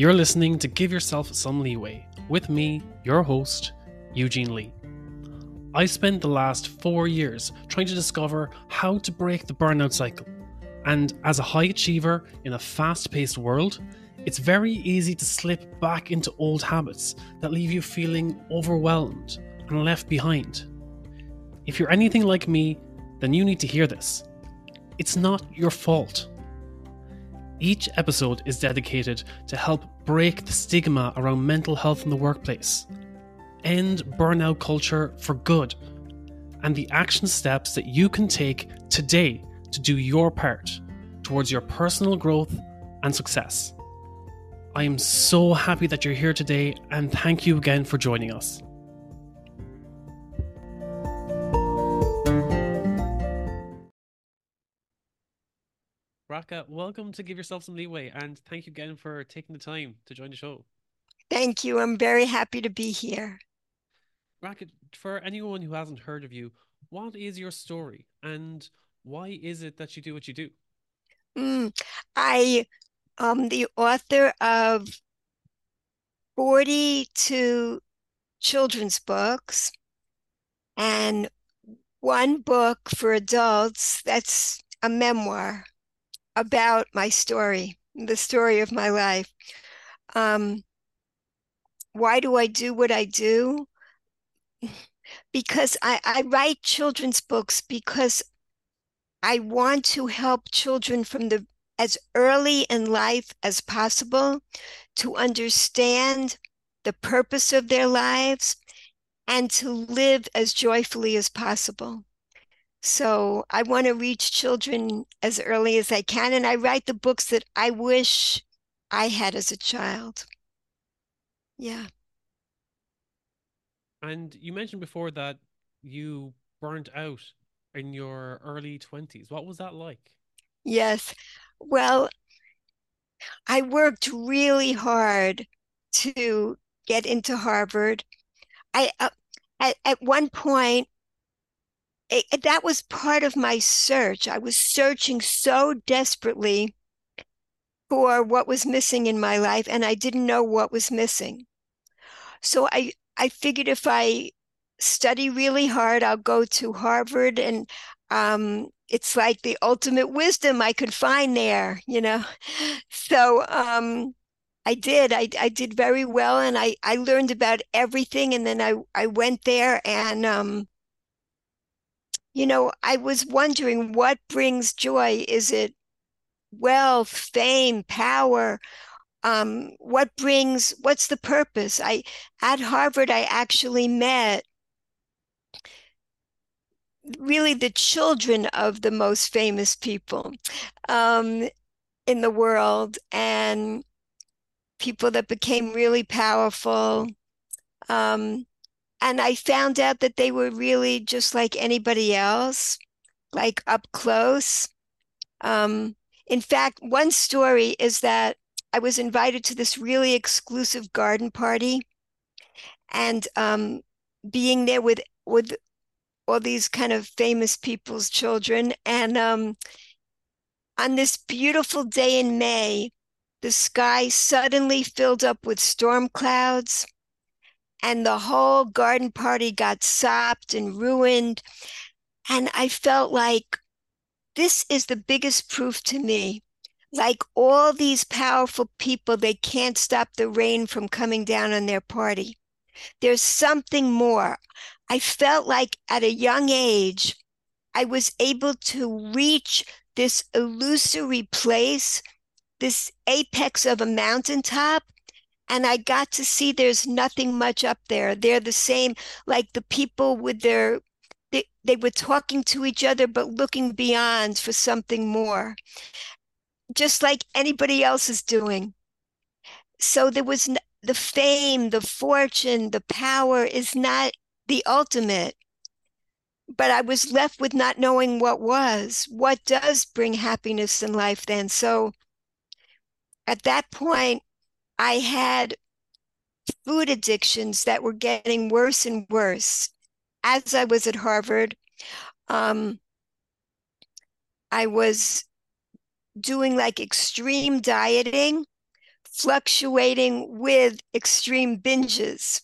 You're listening to Give Yourself Some Leeway with me, your host, Eugene Lee. I spent the last four years trying to discover how to break the burnout cycle. And as a high achiever in a fast paced world, it's very easy to slip back into old habits that leave you feeling overwhelmed and left behind. If you're anything like me, then you need to hear this. It's not your fault. Each episode is dedicated to help break the stigma around mental health in the workplace, end burnout culture for good, and the action steps that you can take today to do your part towards your personal growth and success. I am so happy that you're here today, and thank you again for joining us. Bracha, welcome to Give Yourself Some Leeway, and thank you again for taking the time to join the show. Thank you. I'm very happy to be here. Bracha, for anyone who hasn't heard of you, what is your story and why is it that you do what you do? Mm, I am the author of 42 children's books and one book for adults that's a memoir about my story, the story of my life. Um, why do I do what I do? Because I, I write children's books because I want to help children from the as early in life as possible to understand the purpose of their lives and to live as joyfully as possible. So I want to reach children as early as I can. And I write the books that I wish I had as a child. Yeah. And you mentioned before that you burnt out in your early 20s. What was that like? Yes. Well, I worked really hard to get into Harvard. I uh, at, at one point it, that was part of my search. I was searching so desperately for what was missing in my life, and I didn't know what was missing. So I, I figured if I study really hard, I'll go to Harvard, and um, it's like the ultimate wisdom I could find there, you know. So um, I did. I, I did very well, and I, I learned about everything. And then I, I went there, and um, you know, I was wondering what brings joy. Is it wealth, fame, power? Um, what brings, what's the purpose? I, at Harvard, I actually met really the children of the most famous people um, in the world and people that became really powerful. Um, and I found out that they were really just like anybody else, like up close. Um, in fact, one story is that I was invited to this really exclusive garden party, and um, being there with with all these kind of famous people's children, and um, on this beautiful day in May, the sky suddenly filled up with storm clouds and the whole garden party got sopped and ruined. And I felt like this is the biggest proof to me. Like all these powerful people, they can't stop the rain from coming down on their party. There's something more. I felt like at a young age, I was able to reach this illusory place, this apex of a mountaintop, and I got to see there's nothing much up there. They're the same, like the people with their, they, they were talking to each other, but looking beyond for something more, just like anybody else is doing. So there was the fame, the fortune, the power is not the ultimate. But I was left with not knowing what was. What does bring happiness in life then? So at that point, I had food addictions that were getting worse and worse as I was at Harvard. Um, I was doing like extreme dieting fluctuating with extreme binges.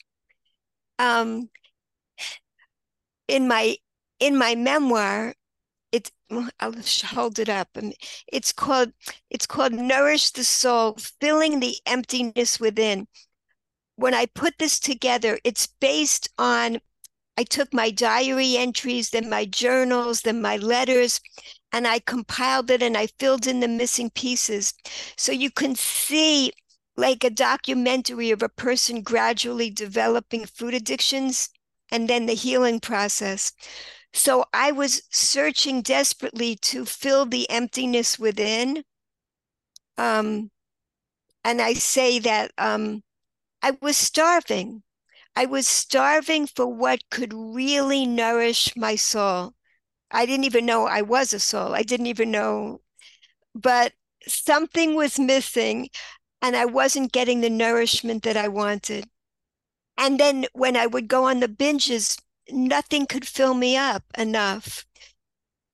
Um, in my in my memoir, I'll hold it up. Um, it's called it's called Nourish the Soul, filling the emptiness within. When I put this together, it's based on I took my diary entries, then my journals, then my letters, and I compiled it and I filled in the missing pieces. So you can see like a documentary of a person gradually developing food addictions and then the healing process. So I was searching desperately to fill the emptiness within. Um, and I say that um, I was starving. I was starving for what could really nourish my soul. I didn't even know I was a soul. I didn't even know, but something was missing and I wasn't getting the nourishment that I wanted. And then when I would go on the binges, nothing could fill me up enough.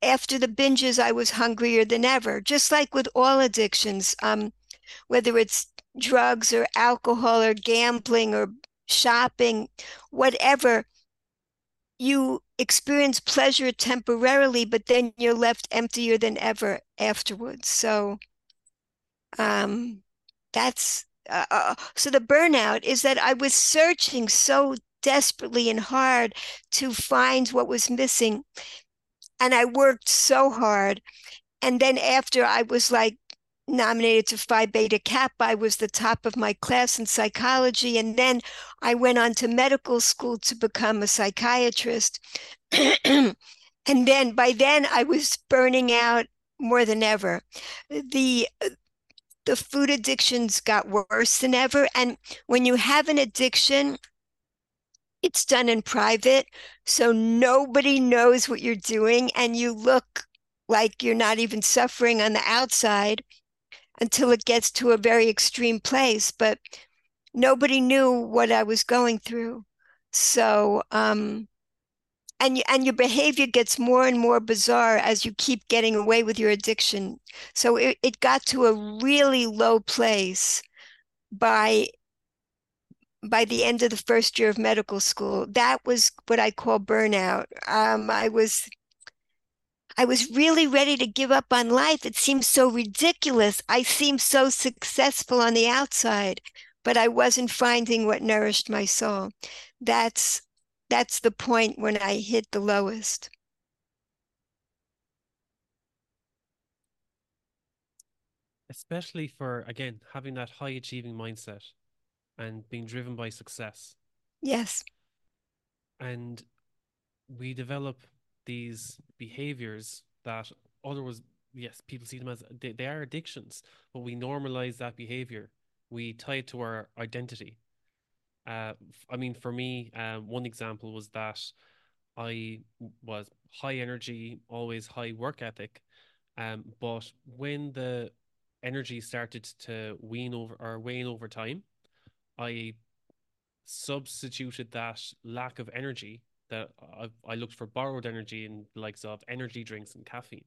After the binges, I was hungrier than ever, just like with all addictions, um, whether it's drugs or alcohol or gambling or shopping, whatever. You experience pleasure temporarily, but then you're left emptier than ever afterwards. So, um, that's uh, uh, so the burnout is that I was searching so desperately and hard to find what was missing. And I worked so hard. And then after I was like nominated to Phi Beta Kappa, I was the top of my class in psychology. And then I went on to medical school to become a psychiatrist. and then by then I was burning out more than ever. The the food addictions got worse than ever. And when you have an addiction, it's done in private. So nobody knows what you're doing. And you look like you're not even suffering on the outside until it gets to a very extreme place. But nobody knew what I was going through. So, um, and and your behavior gets more and more bizarre as you keep getting away with your addiction. So it, it got to a really low place by by the end of the first year of medical school. That was what I call burnout. Um, I was I was really ready to give up on life. It seemed so ridiculous. I seemed so successful on the outside, but I wasn't finding what nourished my soul. That's that's the point when I hit the lowest. Especially for again having that high achieving mindset and being driven by success. Yes. And we develop these behaviors that otherwise, yes, people see them as they, they are addictions, but we normalize that behavior. We tie it to our identity. Uh, I mean, for me, uh, one example was that I was high energy, always high work ethic. Um, but when the energy started to wean over or wane over time, I substituted that lack of energy that I, I looked for borrowed energy in the likes of energy drinks and caffeine.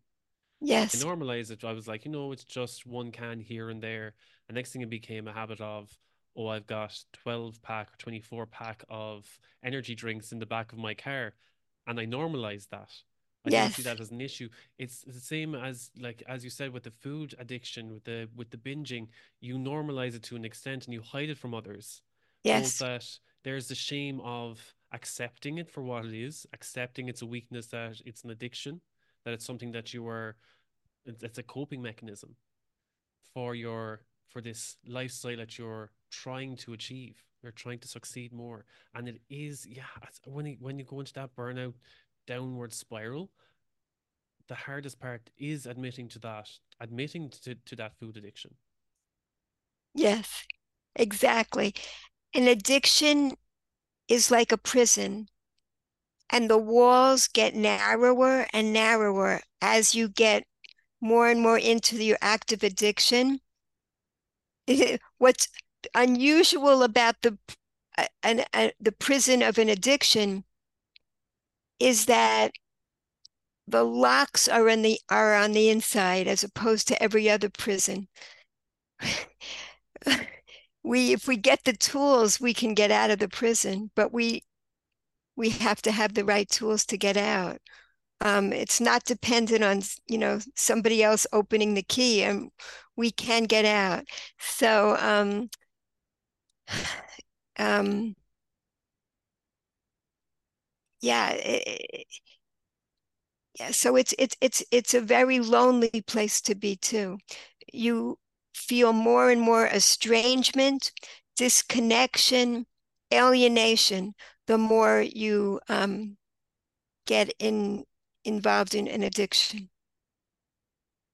Yes. I normalized it. I was like, you know, it's just one can here and there. And next thing it became a habit of, oh, I've got 12 pack or 24 pack of energy drinks in the back of my car. And I normalized that. I yes. don't see that as an issue. It's the same as like as you said with the food addiction, with the with the binging, you normalize it to an extent and you hide it from others. Yes. that there's the shame of accepting it for what it is, accepting it's a weakness that it's an addiction, that it's something that you are it's a coping mechanism for your for this lifestyle that you're trying to achieve. You're trying to succeed more. And it is, yeah, when you, when you go into that burnout downward spiral, the hardest part is admitting to that, admitting to, to that food addiction. Yes, exactly. An addiction is like a prison, and the walls get narrower and narrower as you get more and more into your active addiction. What's unusual about the uh, an, a, the prison of an addiction is that the locks are on the are on the inside as opposed to every other prison. we if we get the tools, we can get out of the prison, but we we have to have the right tools to get out. Um, it's not dependent on you know somebody else opening the key, and we can get out. So um, um, yeah, it, yeah. So it's it's it's it's a very lonely place to be too. You feel more and more estrangement, disconnection, alienation the more you um, get in involved in an addiction.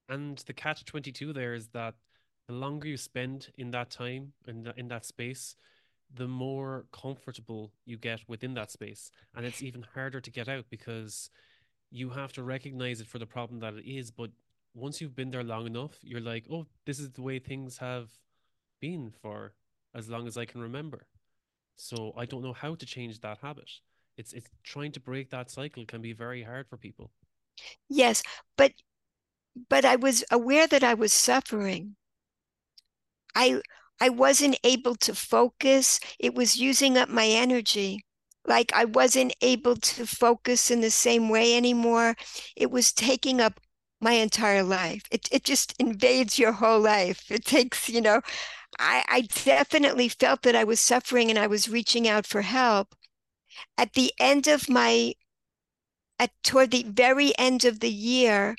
And the catch twenty two there is that the longer you spend in that time in that, in that space, the more comfortable you get within that space, and it's even harder to get out because you have to recognize it for the problem that it is. But once you've been there long enough, you're like, oh, this is the way things have been for as long as I can remember. So I don't know how to change that habit. It's it's trying to break that cycle can be very hard for people. Yes, but but I was aware that I was suffering. I I wasn't able to focus. It was using up my energy. Like I wasn't able to focus in the same way anymore. It was taking up my entire life. It it just invades your whole life. It takes, you know, I, I definitely felt that I was suffering and I was reaching out for help. At the end of my, at toward the very end of the year,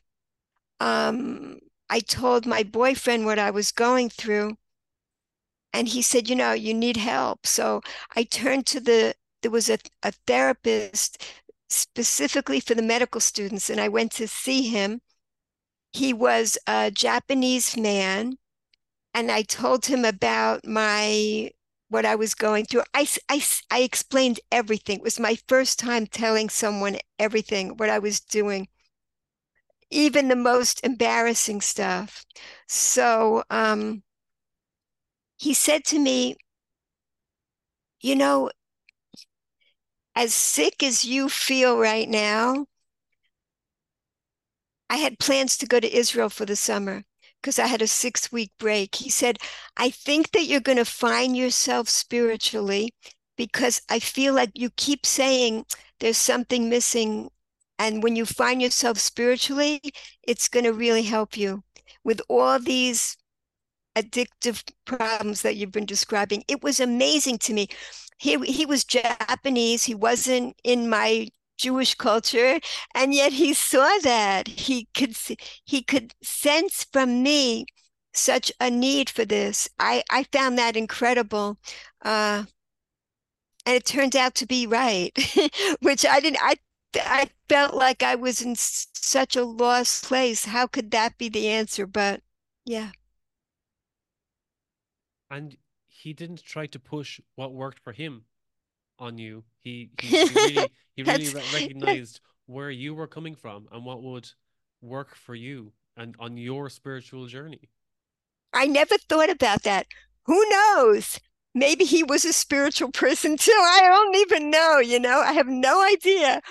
um, I told my boyfriend what I was going through. And he said, you know, you need help. So I turned to the, there was a, a therapist specifically for the medical students, and I went to see him. He was a Japanese man and I told him about my what I was going through. I, I, I explained everything. It was my first time telling someone everything, what I was doing, even the most embarrassing stuff. So um, he said to me, You know, as sick as you feel right now, I had plans to go to Israel for the summer because I had a six week break. He said, I think that you're going to find yourself spiritually because I feel like you keep saying there's something missing. And when you find yourself spiritually, it's going to really help you with all these addictive problems that you've been describing. It was amazing to me. He, he was Japanese. He wasn't in my Jewish culture, and yet he saw that he could he could sense from me such a need for this. I I found that incredible, uh, and it turned out to be right, which I didn't. I I felt like I was in such a lost place. How could that be the answer? But yeah. And he didn't try to push what worked for him on you. He he, he really he really recognized where you were coming from and what would work for you and on your spiritual journey. I never thought about that. Who knows? Maybe he was a spiritual person too. I don't even know, you know. I have no idea.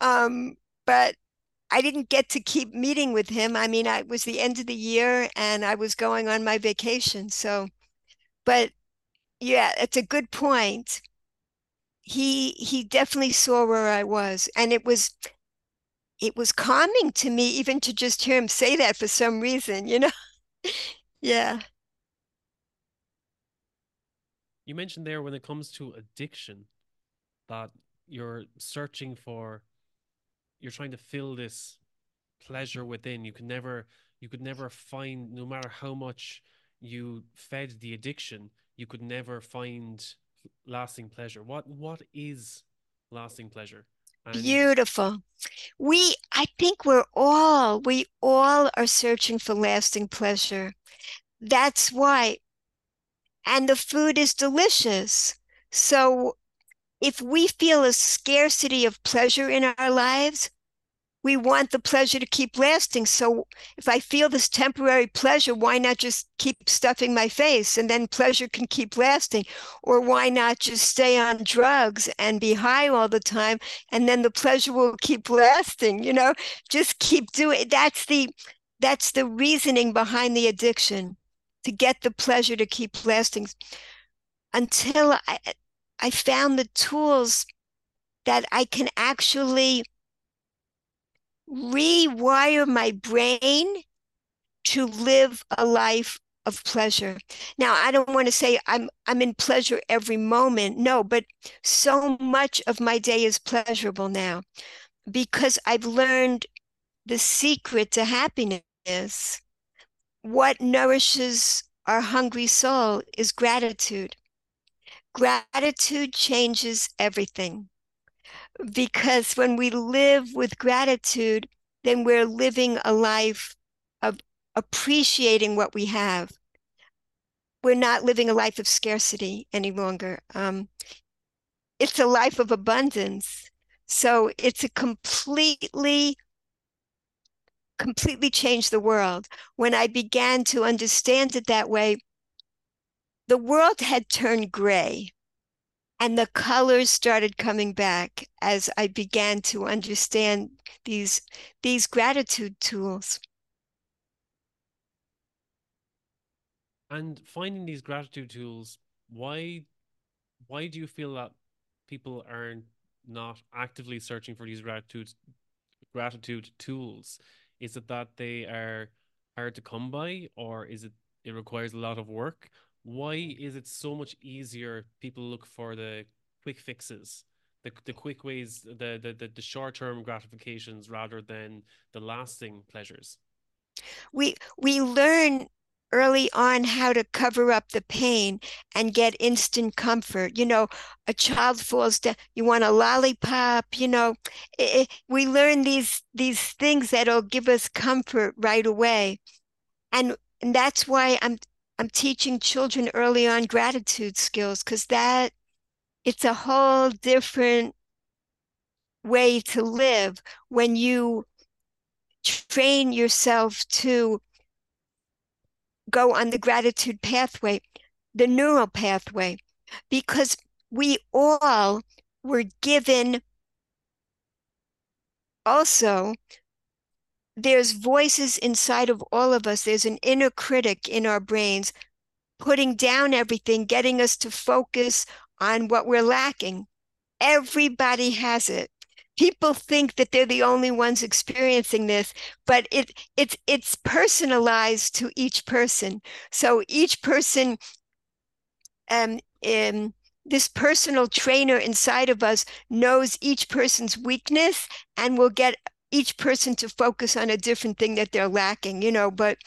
Um, but I didn't get to keep meeting with him. I mean, I, it was the end of the year and I was going on my vacation. So, but yeah, it's a good point he he definitely saw where I was, and it was it was calming to me even to just hear him say that for some reason, you know. yeah. You mentioned there when it comes to addiction that you're searching for you're trying to fill this pleasure within. You can never you could never find no matter how much you fed the addiction, you could never find lasting pleasure? What what is lasting pleasure? And... Beautiful. We I think we're all we all are searching for lasting pleasure. That's why and the food is delicious. So if we feel a scarcity of pleasure in our lives, we want the pleasure to keep lasting. So if I feel this temporary pleasure, why not just keep stuffing my face and then pleasure can keep lasting? Or why not just stay on drugs and be high all the time and then the pleasure will keep lasting, you know? Just keep doing that's the that's the reasoning behind the addiction to get the pleasure to keep lasting. until I, I found the tools that I can actually rewire my brain to live a life of pleasure. Now, I don't want to say I'm I'm in pleasure every moment. No, but so much of my day is pleasurable now because I've learned the secret to happiness. What nourishes our hungry soul is gratitude. Gratitude changes everything because when we live with gratitude, then we're living a life of appreciating what we have. We're not living a life of scarcity any longer. Um, it's a life of abundance. So it's a completely, completely changed the world. When I began to understand it that way, the world had turned gray and the colors started coming back as I began to understand these these gratitude tools. And finding these gratitude tools, why why do you feel that people are not actively searching for these gratitude gratitude tools? Is it that they are hard to come by, or is it it requires a lot of work? Why is it so much easier? People look for the quick fixes, the the quick ways, the the the, the short term gratifications rather than the lasting pleasures. We we learn early on how to cover up the pain and get instant comfort. You know, a child falls down, you want a lollipop, you know, it, it, we learn these these things that'll give us comfort right away. And, and that's why I'm I'm teaching children early on gratitude skills because that it's a whole different way to live when you train yourself to go on the gratitude pathway, the neural pathway, because we all were given also there's voices inside of all of us. There's an inner critic in our brains putting down everything getting us to focus on what we're lacking. Everybody has it. People think that they're the only ones experiencing this but it it's it's personalized to each person. So each person um, um this personal trainer inside of us knows each person's weakness and will get each person to focus on a different thing that they're lacking you know but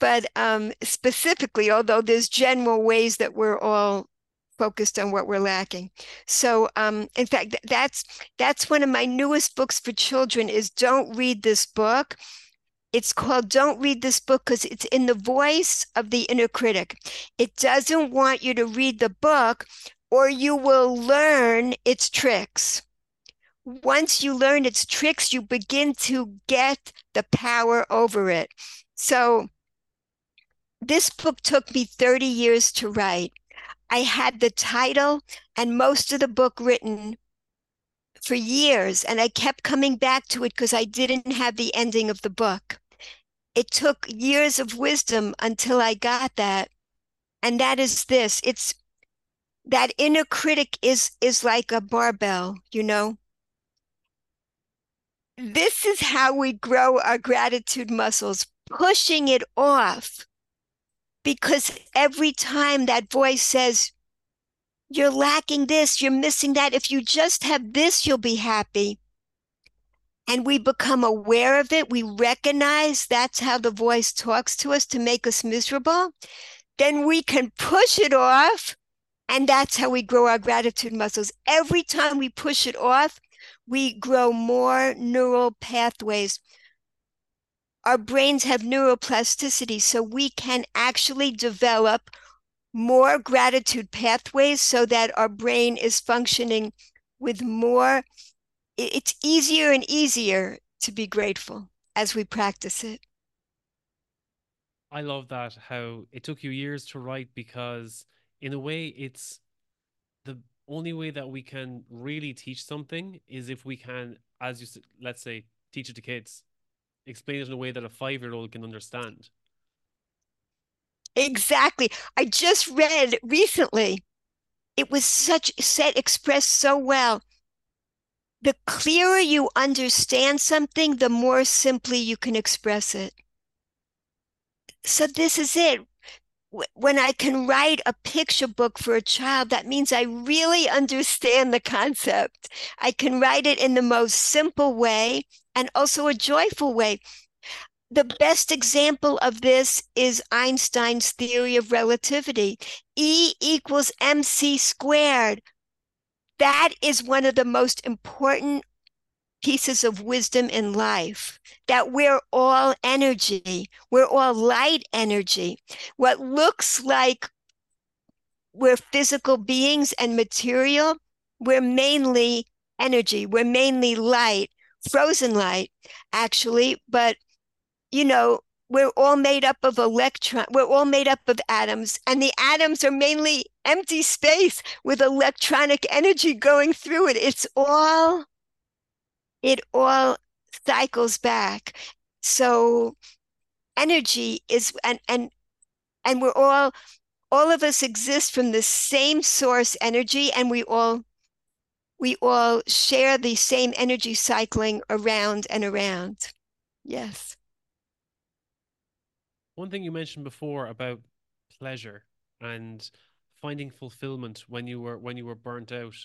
but um specifically although there's general ways that we're all focused on what we're lacking. So, um, in fact, that's that's one of my newest books for children. Is don't read this book. It's called Don't Read This Book because it's in the voice of the inner critic. It doesn't want you to read the book or you will learn its tricks. Once you learn its tricks, you begin to get the power over it. So, this book took me 30 years to write. I had the title and most of the book written for years, and I kept coming back to it because I didn't have the ending of the book. It took years of wisdom until I got that. And that is this it's that inner critic is is like a barbell, you know. This is how we grow our gratitude muscles, pushing it off because every time that voice says, You're lacking this, you're missing that, if you just have this, you'll be happy. And we become aware of it, we recognize that's how the voice talks to us to make us miserable, then we can push it off. And that's how we grow our gratitude muscles. Every time we push it off, we grow more neural pathways our brains have neuroplasticity, so we can actually develop more gratitude pathways so that our brain is functioning with more. It's easier and easier to be grateful as we practice it. I love that how it took you years to write because, in a way, it's only way that we can really teach something is if we can, as you said, let's say, teach it to kids explain it in a way that a five year old can understand. Exactly. I just read recently it was such said expressed so well. The clearer you understand something, the more simply you can express it. So this is it when I can write a picture book for a child, that means I really understand the concept. I can write it in the most simple way and also a joyful way. The best example of this is Einstein's theory of relativity E equals mc squared. That is one of the most important pieces of wisdom in life that we're all energy, we're all light energy. What looks like we're physical beings and material, we're mainly energy, we're mainly light, frozen light, actually, but you know, we're all made up of electron we're all made up of atoms and the atoms are mainly empty space with electronic energy going through it it's all it all cycles back. So energy is and and and we're all all of us exist from the same source energy and we all we all share the same energy cycling around and around. Yes. One thing you mentioned before about pleasure and finding fulfillment when you were when you were burnt out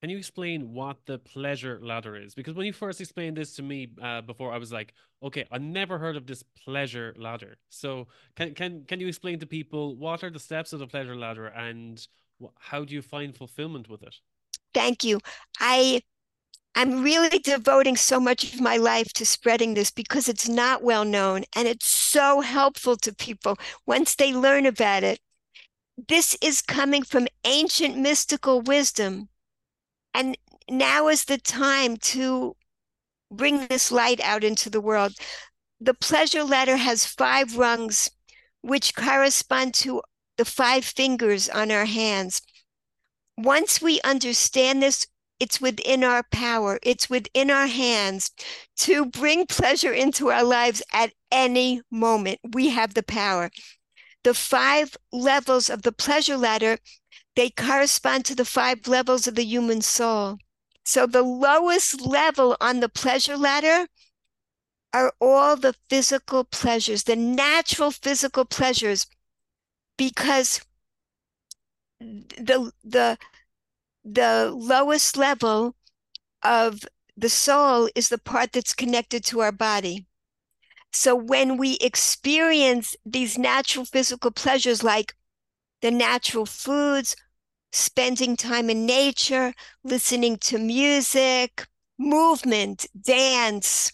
can you explain what the pleasure ladder is? Because when you first explained this to me uh, before, I was like, okay, I never heard of this pleasure ladder. So can can can you explain to people what are the steps of the pleasure ladder and how do you find fulfillment with it? Thank you. I I'm really devoting so much of my life to spreading this because it's not well known and it's so helpful to people once they learn about it. This is coming from ancient mystical wisdom and now is the time to bring this light out into the world. The pleasure ladder has five rungs, which correspond to the five fingers on our hands. Once we understand this, it's within our power, it's within our hands to bring pleasure into our lives at any moment. We have the power. The five levels of the pleasure ladder they correspond to the five levels of the human soul. So the lowest level on the pleasure ladder are all the physical pleasures, the natural physical pleasures, because the the the lowest level of the soul is the part that's connected to our body. So when we experience these natural physical pleasures like the natural foods, spending time in nature, listening to music, movement, dance,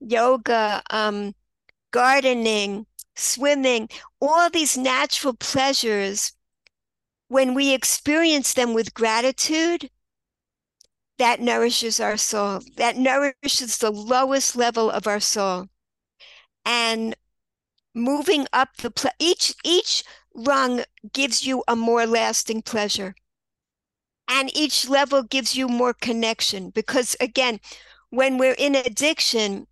yoga, um, gardening, swimming, all these natural pleasures, when we experience them with gratitude, that nourishes our soul. That nourishes the lowest level of our soul. And moving up the each each rung gives you a more lasting pleasure. And each level gives you more connection because, again, when we're in addiction,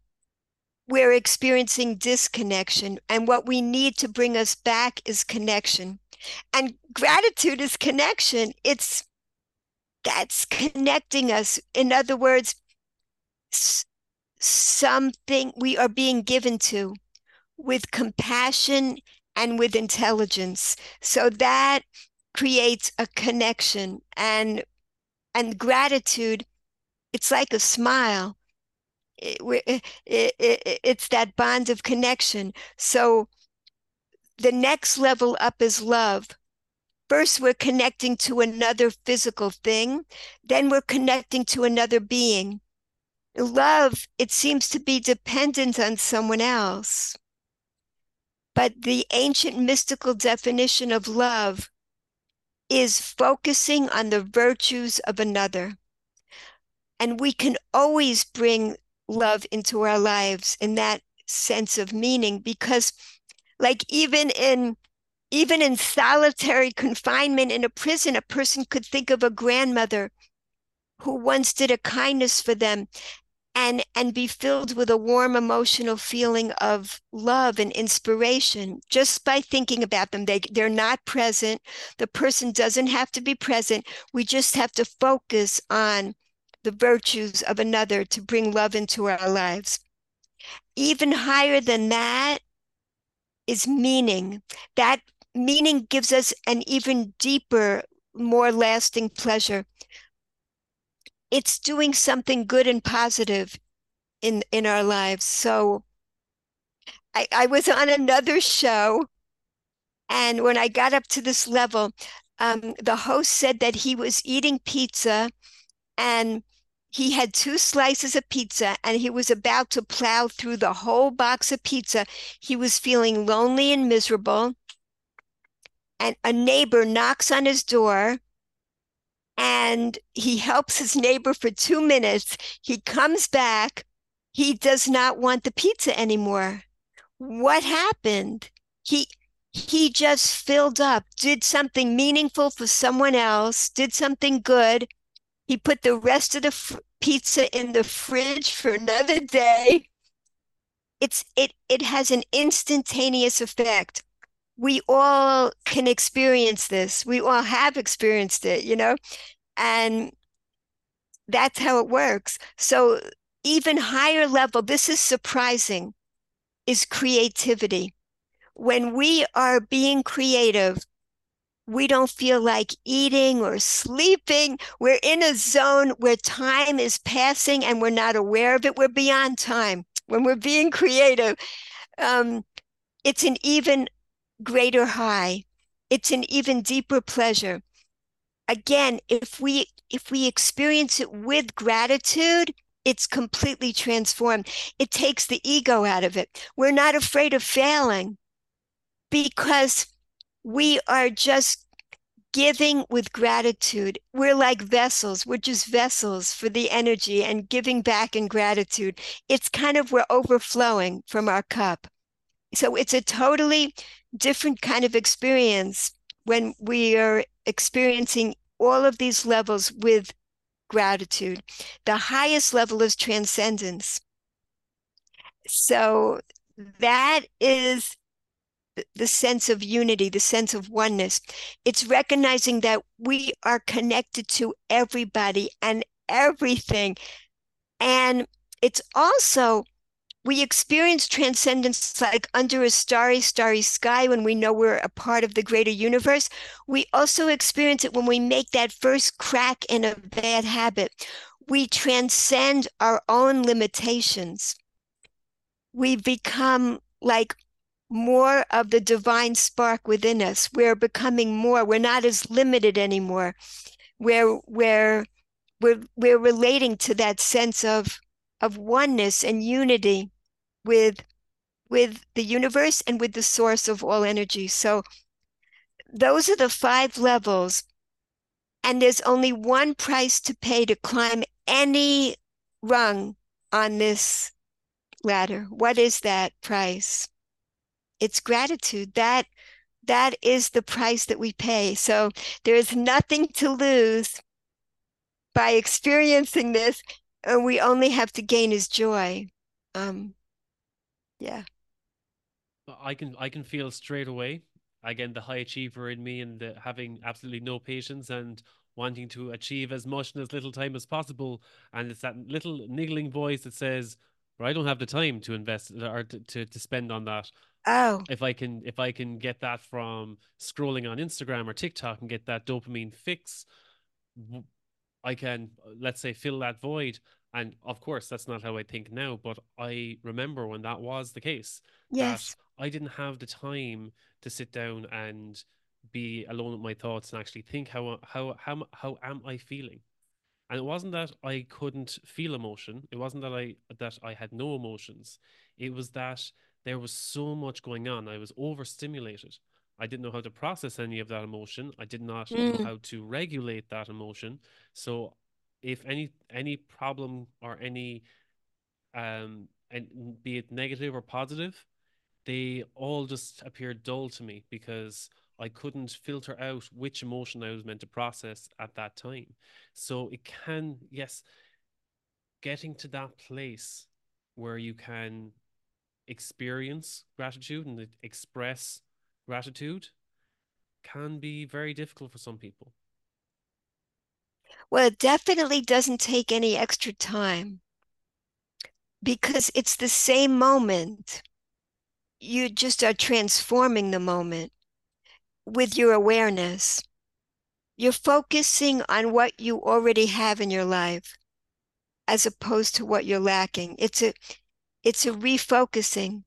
we're experiencing disconnection. And what we need to bring us back is connection. And gratitude is connection. It's that's connecting us. In other words, something we are being given to with compassion and with intelligence. So that creates a connection and and gratitude. It's like a smile. It, it, it, it's that bond of connection. So the next level up is love. First, we're connecting to another physical thing, then, we're connecting to another being. Love, it seems to be dependent on someone else. But the ancient mystical definition of love is focusing on the virtues of another. And we can always bring love into our lives in that sense of meaning because like even in even in solitary confinement in a prison a person could think of a grandmother who once did a kindness for them and and be filled with a warm emotional feeling of love and inspiration just by thinking about them. They they're not present. The person doesn't have to be present. We just have to focus on the virtues of another to bring love into our lives. Even higher than that is meaning. That meaning gives us an even deeper more lasting pleasure it's doing something good and positive in in our lives. So I, I was on another show, and when I got up to this level, um, the host said that he was eating pizza and he had two slices of pizza and he was about to plow through the whole box of pizza. He was feeling lonely and miserable. And a neighbor knocks on his door and he helps his neighbor for two minutes. He comes back. He does not want the pizza anymore. What happened? He he just filled up, did something meaningful for someone else, did something good. He put the rest of the pizza in the fridge for another day. It's it it has an instantaneous effect. We all can experience this. We all have experienced it, you know? And that's how it works. So, even higher level, this is surprising, is creativity. When we are being creative, we don't feel like eating or sleeping. We're in a zone where time is passing and we're not aware of it. We're beyond time. When we're being creative, um, it's an even greater high. It's an even deeper pleasure again, if we if we experience it with gratitude, it's completely transformed. It takes the ego out of it. We're not afraid of failing because we are just giving with gratitude. We're like vessels. We're just vessels for the energy and giving back in gratitude. It's kind of we're overflowing from our cup. So it's a totally different kind of experience when we are experiencing all of these levels with gratitude. The highest level is transcendence. So that is the sense of unity, the sense of oneness. It's recognizing that we are connected to everybody and everything. And it's also we experience transcendence like under a starry, starry sky when we know we're a part of the greater universe. We also experience it when we make that first crack in a bad habit. We transcend our own limitations. We become like more of the divine spark within us. We're becoming more. We're not as limited anymore. We're we're we're we're relating to that sense of of oneness and unity with with the universe and with the source of all energy. So those are the five levels. And there's only one price to pay to climb any rung on this ladder. What is that price? It's gratitude. That that is the price that we pay. So there is nothing to lose by experiencing this. And we only have to gain is joy. Um, yeah. I can I can feel straight away again the high achiever in me and the, having absolutely no patience and wanting to achieve as much in as little time as possible and it's that little niggling voice that says well, I don't have the time to invest or to, to, to spend on that. Oh. If I can if I can get that from scrolling on Instagram or TikTok and get that dopamine fix, I can let's say fill that void and of course, that's not how I think now, but I remember when that was the case. Yes. I didn't have the time to sit down and be alone with my thoughts and actually think how how how how am I feeling? And it wasn't that I couldn't feel emotion. It wasn't that I that I had no emotions. It was that there was so much going on. I was overstimulated. I didn't know how to process any of that emotion. I did not mm. know how to regulate that emotion. So if any any problem or any um and be it negative or positive they all just appeared dull to me because I couldn't filter out which emotion I was meant to process at that time. So it can, yes, getting to that place where you can experience gratitude and express gratitude can be very difficult for some people. Well, it definitely doesn't take any extra time because it's the same moment. You just are transforming the moment with your awareness. You're focusing on what you already have in your life as opposed to what you're lacking. It's a it's a refocusing.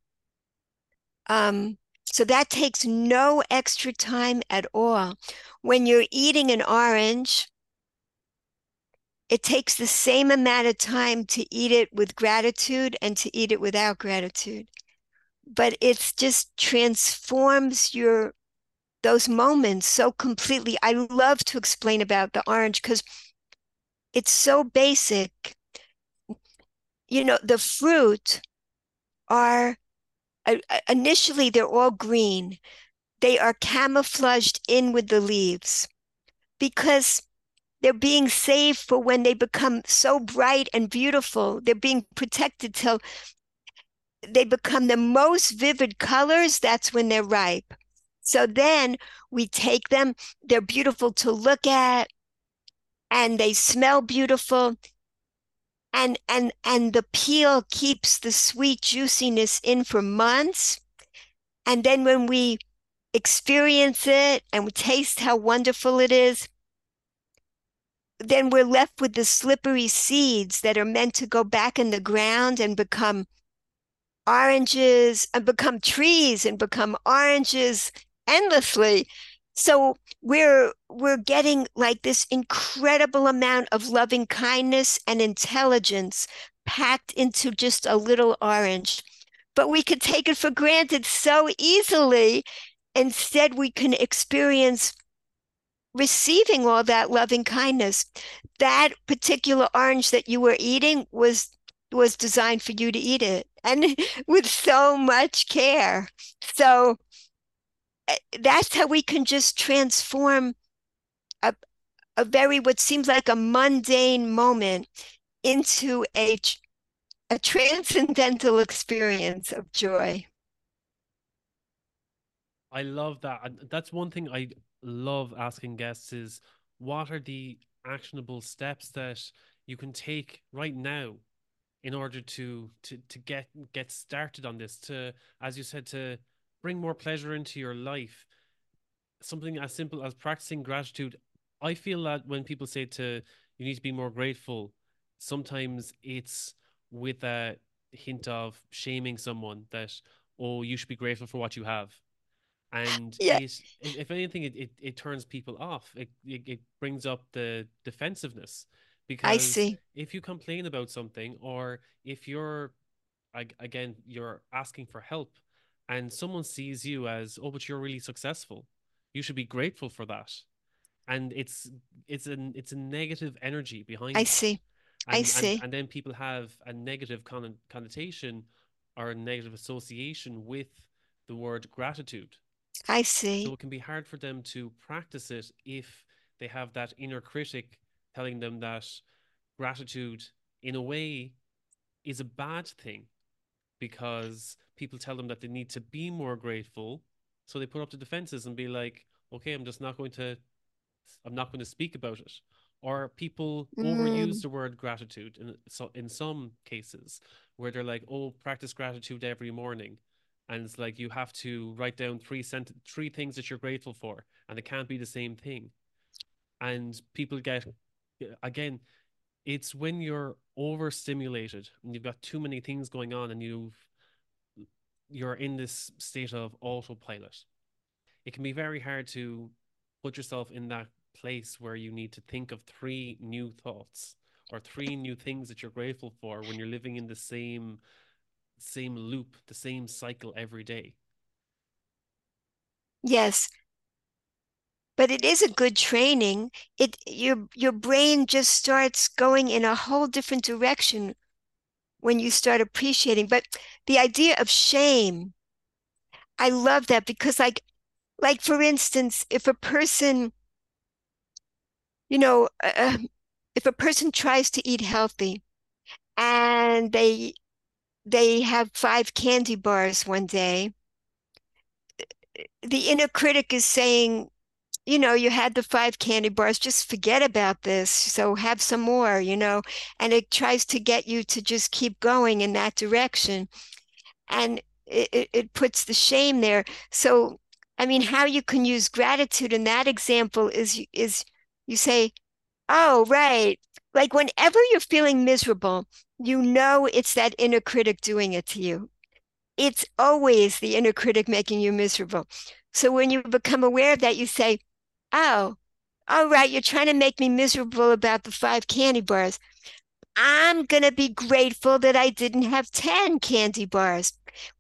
Um, so that takes no extra time at all. When you're eating an orange, it takes the same amount of time to eat it with gratitude and to eat it without gratitude. But it's just transforms your those moments so completely. I love to explain about the orange because it's so basic. You know, the fruit are uh, initially they're all green. They are camouflaged in with the leaves because they're being saved for when they become so bright and beautiful. They're being protected till they become the most vivid colors. That's when they're ripe. So then we take them, they're beautiful to look at, and they smell beautiful. And and and the peel keeps the sweet juiciness in for months. And then when we experience it and we taste how wonderful it is, then we're left with the slippery seeds that are meant to go back in the ground and become oranges and become trees and become oranges endlessly. So we're we're getting like this incredible amount of loving kindness and intelligence packed into just a little orange. But we could take it for granted so easily. Instead we can experience receiving all that loving kindness. That particular orange that you were eating was was designed for you to eat it and with so much care. So eh, that's how we can just transform a a very what seems like a mundane moment into a a transcendental experience of joy. I love that. That's one thing I love asking guests is what are the actionable steps that you can take right now in order to to to get get started on this to as you said to bring more pleasure into your life? Something as simple as practicing gratitude. I feel that when people say to you need to be more grateful sometimes it's with a hint of shaming someone that oh you should be grateful for what you have and yeah. it, if anything, it, it, it turns people off. It, it, it brings up the defensiveness because I see. if you complain about something or if you're again you're asking for help and someone sees you as oh but you're really successful you should be grateful for that and it's it's an it's a negative energy behind i that. see and, i see and, and, then people have a negative con- connotation or a negative association with the word gratitude I see. So it can be hard for them to practice it if they have that inner critic telling them that gratitude, in a way, is a bad thing because people tell them that they need to be more grateful. So they put up the defenses and be like, okay, I'm just not going to, I'm not going to speak about it. Or people mm. overuse the word gratitude in so in some cases where they're like, oh, practice gratitude every morning and it's like you have to write down three sent three things that you're grateful for and it can't be the same thing. And people get again it's when you're overstimulated and you've got too many things going on and you've you're in this state of autopilot it can be very hard to put yourself in that place where you need to think of three new thoughts or three new things that you're grateful for when you're living in the same same loop, the same cycle every day. Yes. But it is a good training. It your your brain just starts going in a whole different direction when you start appreciating. But the idea of shame, I love that because like like for instance, if a person you know, uh, if a person tries to eat healthy and they they have five candy bars one day. The inner critic is saying, you know, you had the five candy bars, just forget about this. So have some more, you know, and it tries to get you to just keep going in that direction. And it, it puts the shame there. So, I mean, how you can use gratitude in that example is is you say, oh, right. Like whenever you're feeling miserable, you know it's that inner critic doing it to you. It's always the inner critic making you miserable. So when you become aware of that, you say, oh, all right, you're trying to make me miserable about the five candy bars. I'm going to be grateful that I didn't have 10 candy bars.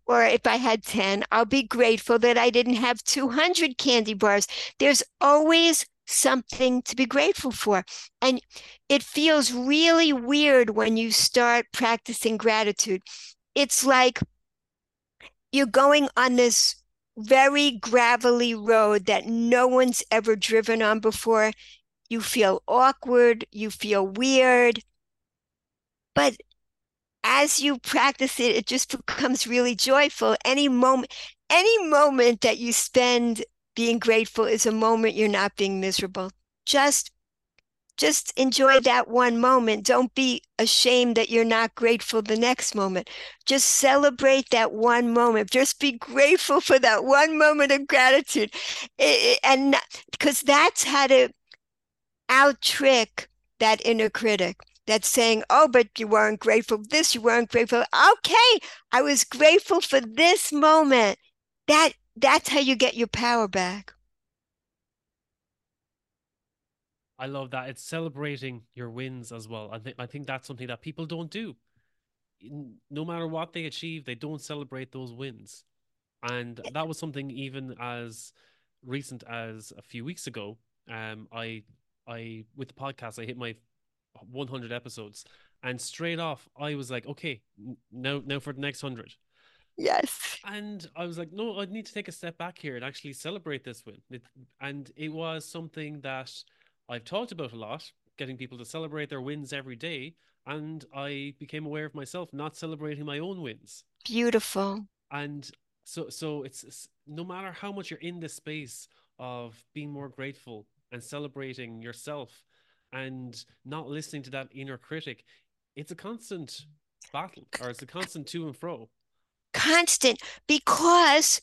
Or if I had 10, I'll be grateful that I didn't have 200 candy bars. There's always something to be grateful for. And it feels really weird when you start practicing gratitude. It's like you're going on this very gravelly road that no one's ever driven on before. You feel awkward, you feel weird. But as you practice it, it just becomes really joyful. Any moment, any moment that you spend being grateful is a moment you're not being miserable. Just just enjoy that one moment. Don't be ashamed that you're not grateful the next moment. Just celebrate that one moment. Just be grateful for that one moment of gratitude. and because that's how to out trick that inner critic that's saying, oh, but you weren't grateful for this, you weren't grateful. Okay, I was grateful for this moment. That that's how you get your power back. I love that. It's celebrating your wins as well. I think I think that's something that people don't do. No matter what they achieve, they don't celebrate those wins. And that was something even as recent as a few weeks ago. Um, I I with the podcast, I hit my 100 episodes, and straight off, I was like, okay, now now for the next hundred. Yes. And I was like, no, I need to take a step back here and actually celebrate this win. It, and it was something that I've talked about a lot, getting people to celebrate their wins every day. And I became aware of myself not celebrating my own wins. Beautiful. And so, so it's, it's no matter how much you're in the space of being more grateful and celebrating yourself and not listening to that inner critic, it's a constant battle or it's a constant to and fro. Constant because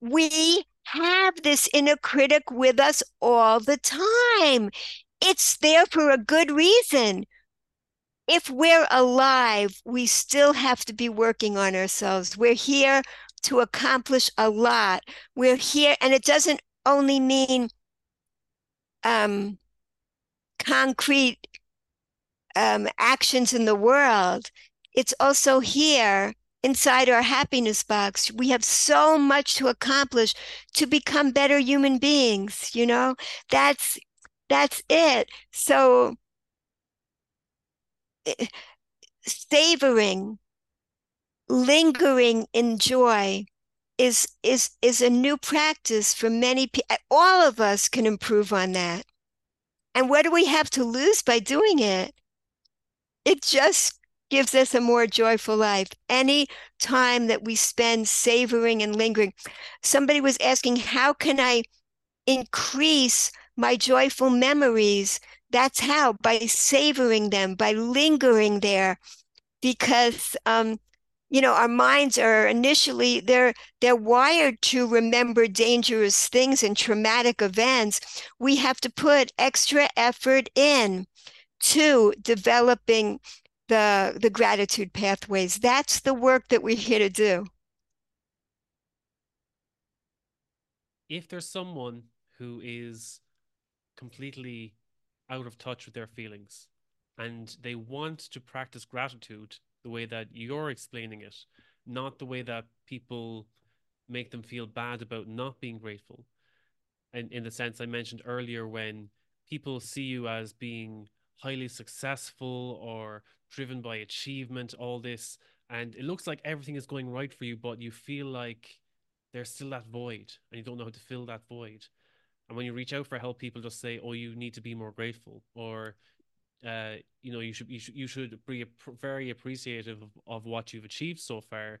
we have this inner critic with us all the time. It's there for a good reason. If we're alive, we still have to be working on ourselves. We're here to accomplish a lot. We're here, and it doesn't only mean um, concrete um, actions in the world. It's also here inside our happiness box. We have so much to accomplish to become better human beings, you know? That's that's it. So eh, savoring, lingering in joy is is is a new practice for many people. All of us can improve on that. And what do we have to lose by doing it? It just gives us a more joyful life. Any time that we spend savoring and lingering. Somebody was asking, how can I increase my joyful memories? That's how, by savoring them, by lingering there, because um, you know our minds are initially they're they're wired to remember dangerous things and traumatic events we have to put extra effort in to developing the the gratitude pathways. That's the work that we're here to do. If there's someone who is completely out of touch with their feelings and they want to practice gratitude the way that you're explaining it not the way that people make them feel bad about not being grateful and in the sense i mentioned earlier when people see you as being highly successful or driven by achievement, all this, and it looks like everything is going right for you, but you feel like there's still that void and you don't know how to fill that void. And when you reach out for help, people just say, Oh, you need to be more grateful, or uh, you know, you should you should you should be very appreciative of, of what you've achieved so far.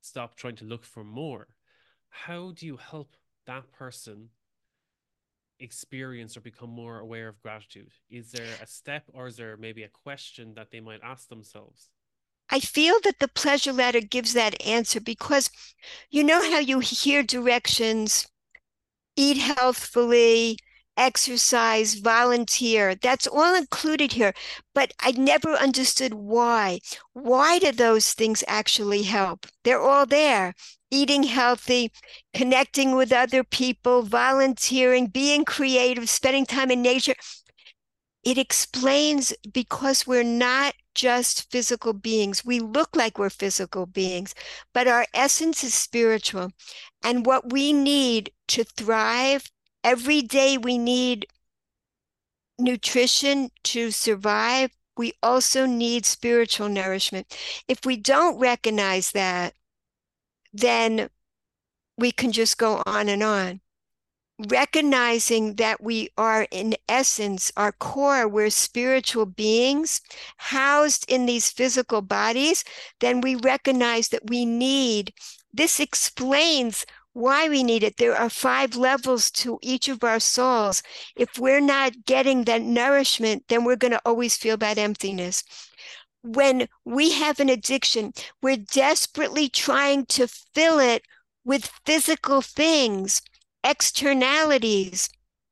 Stop trying to look for more. How do you help that person experience or become more aware of gratitude? Is there a step or is there maybe a question that they might ask themselves? I feel that the pleasure ladder gives that answer because you know how you hear directions eat healthfully, exercise, volunteer. That's all included here. But I never understood why. Why do those things actually help? They're all there. Eating healthy, connecting with other people, volunteering, being creative, spending time in nature. It explains because we're not just physical beings. We look like we're physical beings, but our essence is spiritual. And what we need to thrive every day, we need nutrition to survive. We also need spiritual nourishment. If we don't recognize that, then we can just go on and on. Recognizing that we are in essence our core we're spiritual beings housed in these physical bodies then we recognize that we need this explains why we need it. There are five levels to each of our souls. If we're not getting that nourishment then we're going to always feel that emptiness when we have an addiction we're desperately trying to fill it with physical things externalities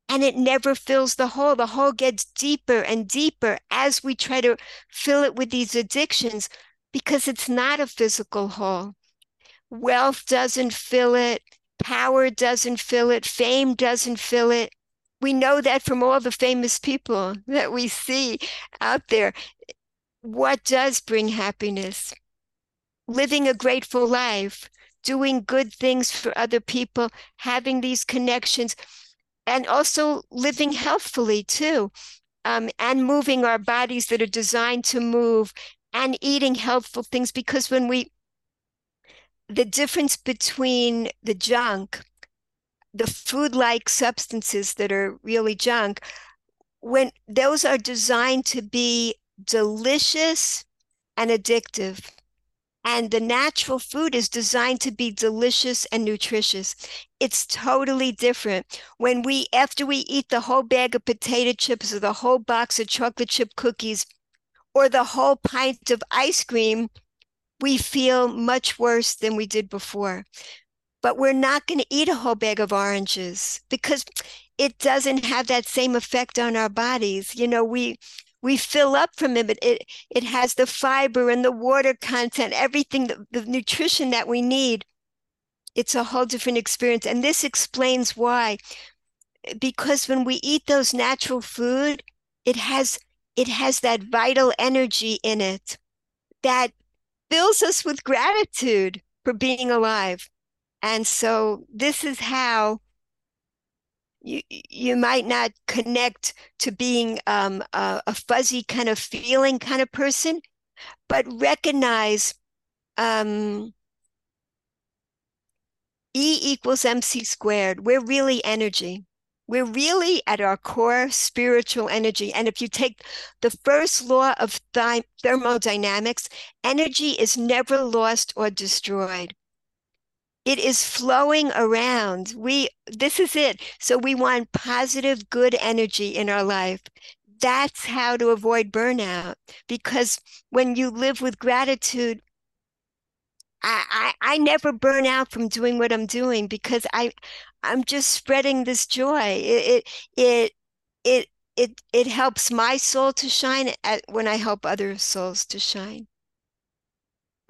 and it never fills the hole. The hole gets deeper and deeper as we try to fill it with these addictions because it's not a physical hole. Wealth doesn't fill it, power doesn't fill it, fame doesn't fill it. We know that from all the famous people that we see out there. What does bring happiness? Living a grateful life, doing good things for other people, having these connections, and also living healthfully too, um, and moving our bodies that are designed to move and eating healthful things. Because when we, the difference between the junk, the food like substances that are really junk, when those are designed to be delicious and addictive and the natural food is designed to be delicious and nutritious. It's totally different. When we, after we eat the whole bag of potato chips or the whole box of chocolate chip cookies or the whole pint of ice cream, we feel much worse than we did before. But we're not going to eat a whole bag of oranges because it doesn't have that same effect on our bodies. You know, we we fill up from it. It it has the fiber and the water content, everything, the, the nutrition that we need. It's a whole different experience, and this explains why. Because when we eat those natural food, it has it has that vital energy in it that fills us with gratitude for being alive. And so this is how you you might not connect to being um, a, a, fuzzy kind of feeling kind of person, but recognize um, E equals MC squared. We're really energy. We're really at our core spiritual energy. And if you take the first law of th- thermodynamics, energy is never lost or destroyed it is flowing around we this is it so we want positive good energy in our life that's how to avoid burnout because when you live with gratitude I, I, I never burn out from doing what I'm doing because I I'm just spreading this joy. It it it it it, it helps my soul to shine at, when I help other souls to shine.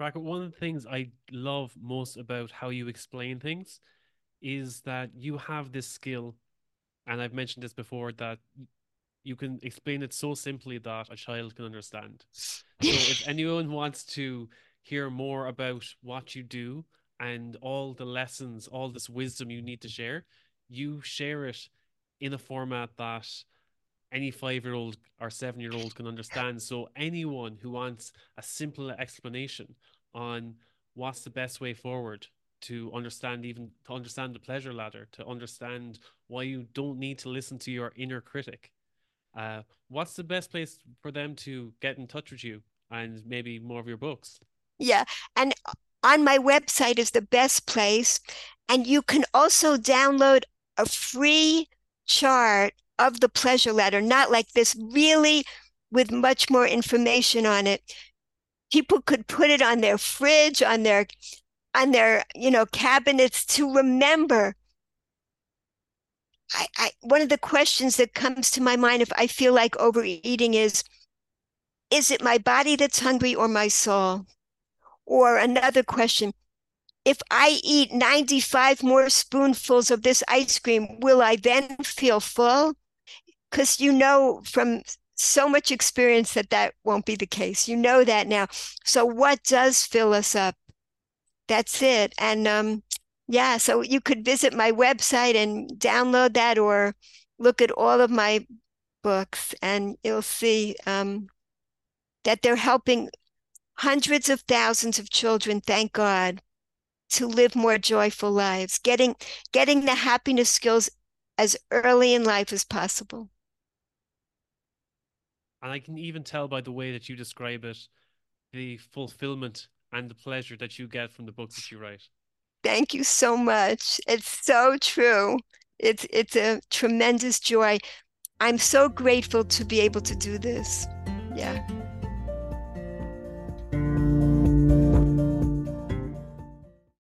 Bracha, one of the things I love most about how you explain things is that you have this skill, and I've mentioned this before, that you can explain it so simply that a child can understand. So if anyone wants to hear more about what you do and all the lessons, all this wisdom you need to share, you share it in a format that any five year old or seven year old can understand. So anyone who wants a simple explanation on what's the best way forward to understand even to understand the pleasure ladder, to understand why you don't need to listen to your inner critic. Uh, what's the best place for them to get in touch with you and maybe more of your books? Yeah. And on my website is the best place. And you can also download a free chart of the pleasure ladder, not like this, really with much more information on it. People could put it on their fridge, on their on their, you know, cabinets to remember. I, I one of the questions that comes to my mind if I feel like overeating is is it my body that's hungry or my soul? Or another question, if I eat 95 more spoonfuls of this ice cream, will I then feel full? Because you know from so much experience that that won't be the case. You know that now. So, what does fill us up? That's it. And um, yeah, so you could visit my website and download that or look at all of my books, and you'll see um, that they're helping hundreds of thousands of children, thank God, to live more joyful lives, getting getting the happiness skills as early in life as possible. And I can even tell by the way that you describe it, the fulfillment and the pleasure that you get from the books that you write. Thank you so much. It's so true. It's it's a tremendous joy. I'm so grateful to be able to do this. Yeah.